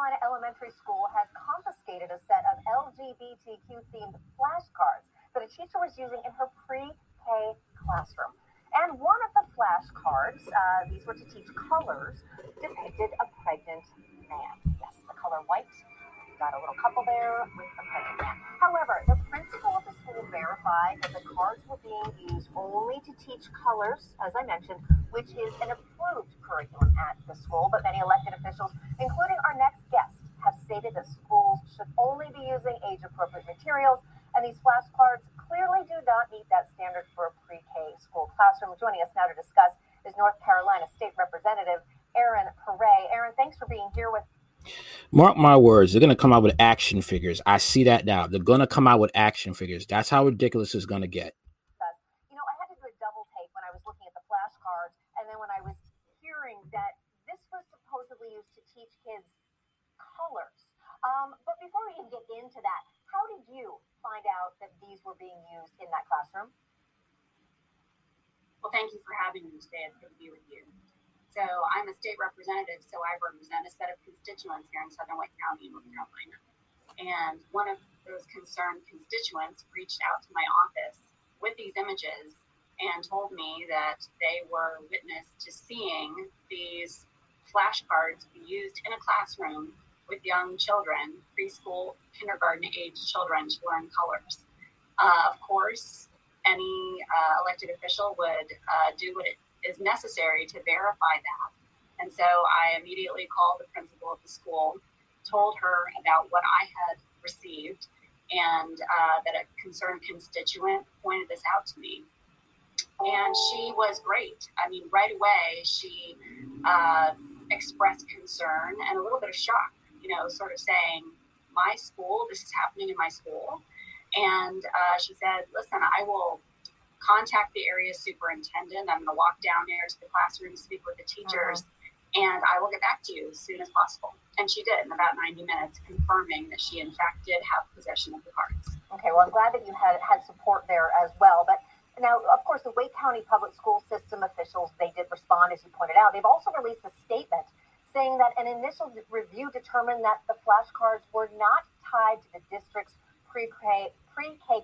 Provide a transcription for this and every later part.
Carolina Elementary School has confiscated a set of LGBTQ themed flashcards that a teacher was using in her pre K classroom. And one of the flashcards, uh, these were to teach colors, depicted a pregnant man. Yes, the color white. Got a little couple there with a pregnant man. However, the principal of the school verified that the cards were being used only to teach colors, as I mentioned, which is an approved curriculum at the school. But many elected officials, including our next guest, have stated that schools should only be using age appropriate materials. And these flashcards clearly do not meet that standard for a pre K school classroom. Joining us now to discuss is North Carolina State Representative Erin Paré. Aaron, thanks for being here with Mark my words, they're gonna come out with action figures. I see that now. They're gonna come out with action figures. That's how ridiculous it's gonna get. You know, I had to do a double take when I was looking at the flashcards, and then when I was hearing that this was supposedly used to teach kids colors. Um, but before we even get into that, how did you find out that these were being used in that classroom? Well, thank you for having me today. It's good to be with you. So I'm a state representative, so I represent a set of constituents here in Southern Wake County, North Carolina. And one of those concerned constituents reached out to my office with these images and told me that they were witness to seeing these flashcards be used in a classroom with young children, preschool, kindergarten age children to learn colors. Uh, of course, any uh, elected official would uh, do what is necessary to verify that. And so I immediately called the principal of the school, told her about what I had received, and uh, that a concerned constituent pointed this out to me. And she was great. I mean, right away, she uh, expressed concern and a little bit of shock, you know, sort of saying, My school, this is happening in my school. And uh, she said, Listen, I will contact the area superintendent. I'm going to walk down there to the classroom, speak with the teachers, uh-huh. and I will get back to you as soon as possible. And she did in about 90 minutes, confirming that she, in fact, did have possession of the cards. Okay, well, I'm glad that you had, had support there as well. But now, of course, the Wake County Public School System officials, they did respond, as you pointed out. They've also released a statement saying that an initial review determined that the flashcards were not tied to the district's pre-K,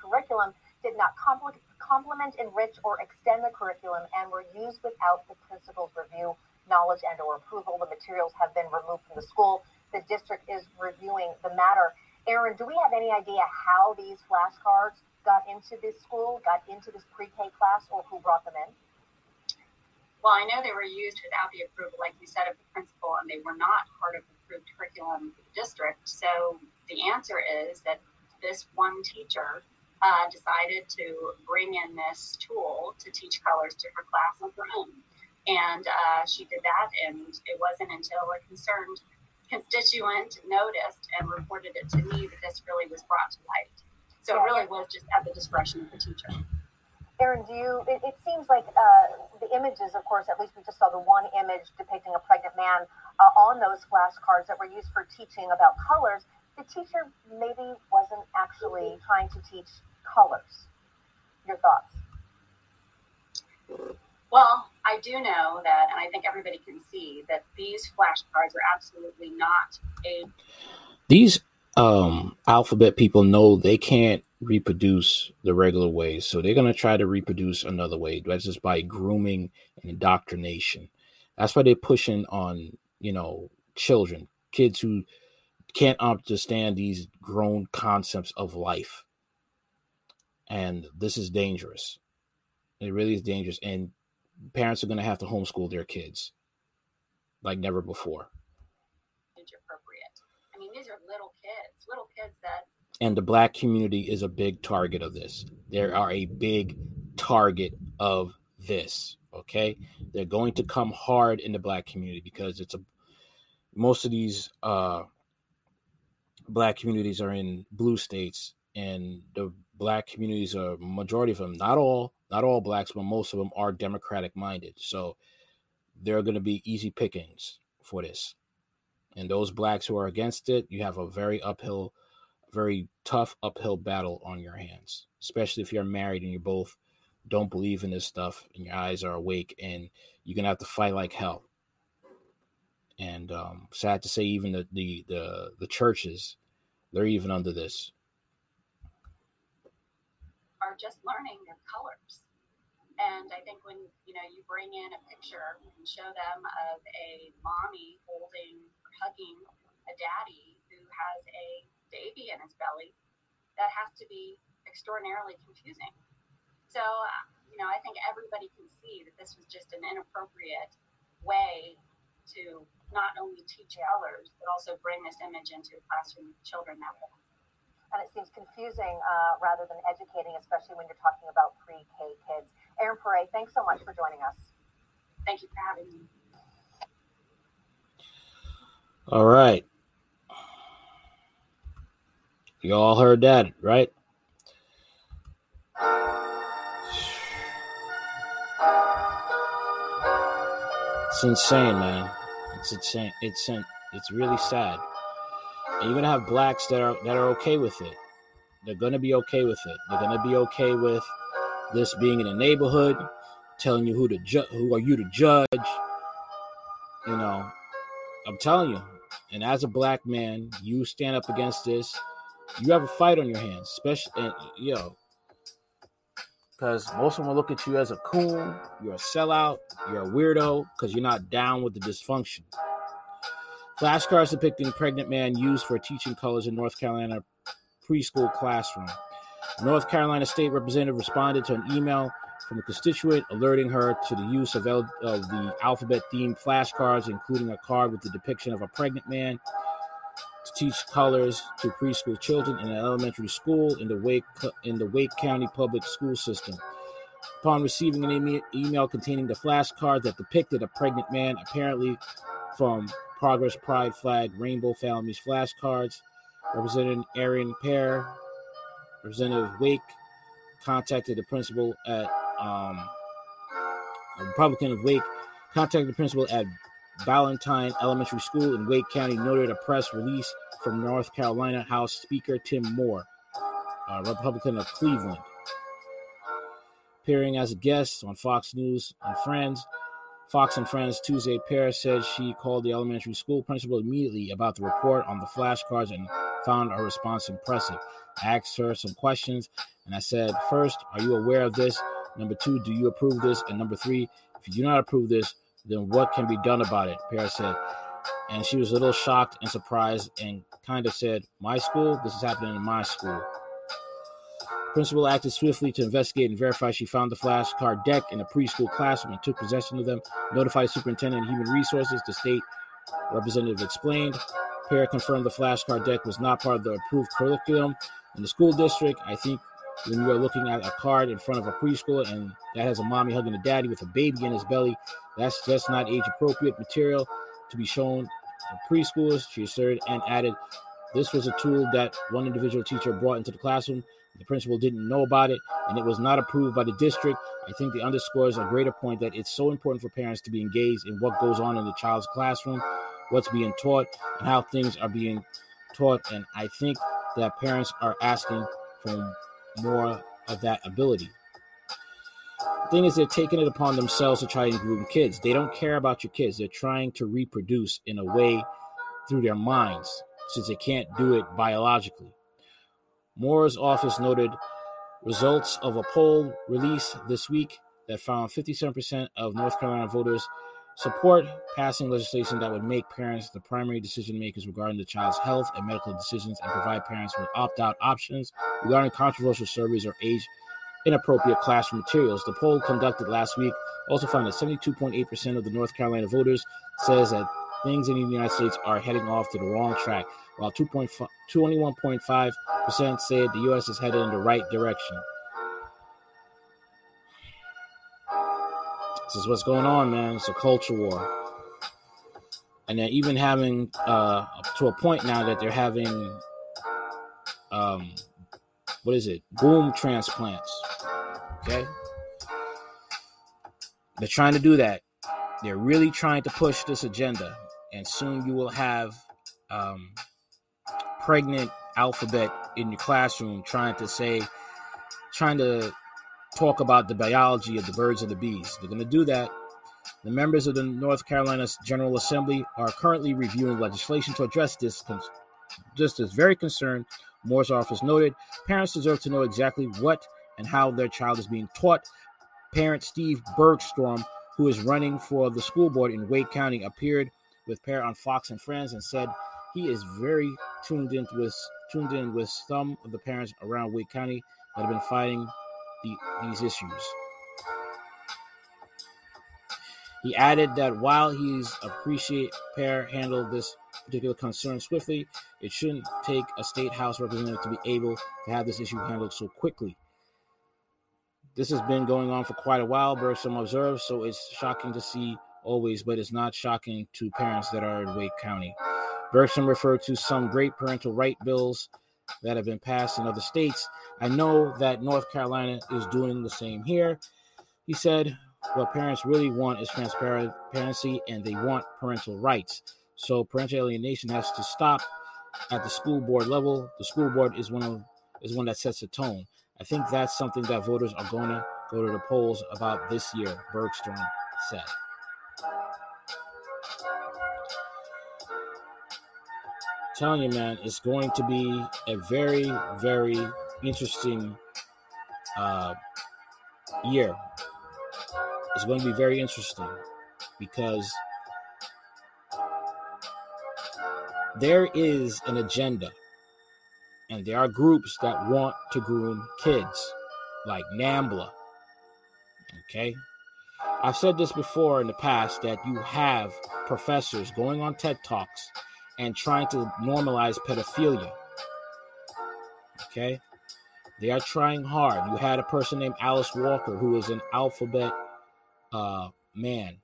curriculum, did not complement, enrich, or extend the curriculum and were used without the principal's review, knowledge, and or approval. The materials have been removed from the school. The district is reviewing the matter. Aaron, do we have any idea how these flashcards got into this school, got into this pre-K class, or who brought them in? Well, I know they were used without the approval, like you said, of the principal, and they were not part of the approved curriculum the district. So the answer is that this one teacher uh, decided to bring in this tool to teach colors to her class on her own. And uh, she did that, and it wasn't until a concerned constituent noticed and reported it to me that this really was brought to light. So it really was just at the discretion of the teacher. Erin, do you? It, it seems like uh, the images, of course, at least we just saw the one image depicting a pregnant man uh, on those flashcards that were used for teaching about colors. The teacher maybe wasn't actually trying to teach colors. Your thoughts? Well, I do know that, and I think everybody can see that these flashcards are absolutely not a. These um, alphabet people know they can't reproduce the regular way, so they're to try to reproduce another way. That's just by grooming and indoctrination. That's why they're pushing on, you know, children, kids who can't understand these grown concepts of life and this is dangerous. It really is dangerous, and parents are going to have to homeschool their kids like never before. Appropriate. Mean, these are little kids, little kids that. And the black community is a big target of this. They are a big target of this. Okay, they're going to come hard in the black community because it's a most of these uh, black communities are in blue states, and the black communities are majority of them not all not all blacks but most of them are democratic minded so they're going to be easy pickings for this and those blacks who are against it you have a very uphill very tough uphill battle on your hands especially if you're married and you both don't believe in this stuff and your eyes are awake and you're going to have to fight like hell and um, sad to say, even the, the the the churches, they're even under this. Are just learning their colors, and I think when you know you bring in a picture and show them of a mommy holding hugging a daddy who has a baby in his belly, that has to be extraordinarily confusing. So, you know, I think everybody can see that this was just an inappropriate way to not only teach colors, but also bring this image into a classroom with children that way. And it seems confusing uh, rather than educating, especially when you're talking about pre K kids. Erin Paré, thanks so much for joining us. Thank you for having me. All right. You all heard that, right? It's insane, man. It's insane. It's it's really sad. And you're gonna have blacks that are that are okay with it. They're gonna be okay with it. They're gonna be okay with this being in a neighborhood, telling you who to who are you to judge. You know, I'm telling you. And as a black man, you stand up against this. You have a fight on your hands, especially, and, know, because most of them will look at you as a coon, you're a sellout, you're a weirdo, because you're not down with the dysfunction. Flashcards depicting pregnant man used for teaching colors in North Carolina preschool classroom. North Carolina state representative responded to an email from a constituent alerting her to the use of, L- of the alphabet themed flashcards, including a card with the depiction of a pregnant man to teach colors to preschool children in an elementary school in the Wake in the Wake County Public School System. Upon receiving an email containing the flashcard that depicted a pregnant man, apparently from Progress Pride Flag Rainbow Families flashcards. Representative Erin Paré, Representative Wake, contacted the principal at um, a Republican of Wake, contacted the principal at Ballentine Elementary School in Wake County, noted a press release from North Carolina House Speaker Tim Moore, a Republican of Cleveland. Appearing as a guest on Fox News and Friends, Fox and Friends Tuesday, Paré said she called the elementary school principal immediately about the report on the flashcards and found her response impressive. I asked her some questions and I said, First, are you aware of this? Number two, do you approve this? And number three, if you do not approve this, then what can be done about it? Paré said. And she was a little shocked and surprised and kind of said, My school? This is happening in my school. Principal acted swiftly to investigate and verify she found the flashcard deck in a preschool classroom and took possession of them. Notified Superintendent of Human Resources. The state representative explained. Paré confirmed the flashcard deck was not part of the approved curriculum in the school district. I think when you are looking at a card in front of a preschool and that has a mommy hugging a daddy with a baby in his belly, that's just not age appropriate material to be shown in preschoolers, she asserted and added. This was a tool that one individual teacher brought into the classroom the principal didn't know about it and it was not approved by the district. I think the underscores a greater point that it's so important for parents to be engaged in what goes on in the child's classroom, what's being taught, and how things are being taught. And I think that parents are asking for more of that ability. The thing is, they're taking it upon themselves to try and groom kids. They don't care about your kids. They're trying to reproduce in a way through their minds since they can't do it biologically. Moore's office noted results of a poll released this week that found 57% of North Carolina voters support passing legislation that would make parents the primary decision makers regarding the child's health and medical decisions and provide parents with opt out options regarding controversial surveys or age inappropriate classroom materials. The poll conducted last week also found that 72.8% of the North Carolina voters says that things in the United States are heading off to the wrong track, while 21.5% said the U.S. is headed in the right direction. This is what's going on, man. It's a culture war. And they're even having, uh, to a point now that they're having, um, what is it? Boom transplants. Okay. They're trying to do that. They're really trying to push this agenda. And soon you will have um, pregnant alphabet in your classroom trying to say, trying to talk about the biology of the birds and the bees. They're going to do that. The members of the North Carolina General Assembly are currently reviewing legislation to address this. Just as very concerned, Moore's office noted, parents deserve to know exactly what and how their child is being taught. Parent Steve Bergstrom, who is running for the school board in Wake County, appeared with Paré on Fox and Friends and said he is very tuned in with tuned in with some of the parents around Wake County that have been fighting the, these issues. He added that while he's appreciate Paré handled this particular concern swiftly, it shouldn't take a state house representative to be able to have this issue handled so quickly. This has been going on for quite a while, Bergstrom observed, so it's shocking to see always, but it's not shocking to parents that are in Wake County. Bergstrom referred to some great parental right bills that have been passed in other states. I know that North Carolina is doing the same here. He said, what parents really want is transparency and they want parental rights. So parental alienation has to stop at the school board level. The school board is one of is one that sets the tone. I think that's something that voters are to go to the polls about this year, Bergstrom said. Telling you, man, it's going to be a very, very interesting uh, year. It's going to be very interesting because there is an agenda, and there are groups that want to groom kids, like NAMBLA. Okay? I've said this before in the past that you have professors going on TED Talks and trying to normalize pedophilia. Okay? They are trying hard. You had a person named Alice Walker who is an alphabet uh, man,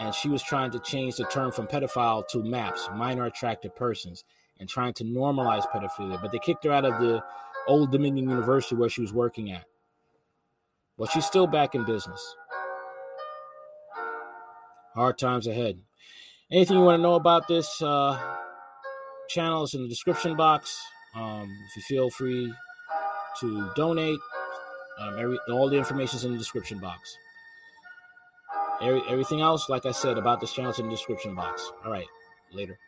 and she was trying to change the term from pedophile to MAPS, minor attracted persons, and trying to normalize pedophilia. But they kicked her out of the Old Dominion University where she was working at. But she's still back in business. Hard times ahead. Anything you want to know about this uh, channel is in the description box. Um, if you feel free to donate, um, every, all the information is in the description box. Every, everything else, like I said, about this channel is in the description box. All right, later.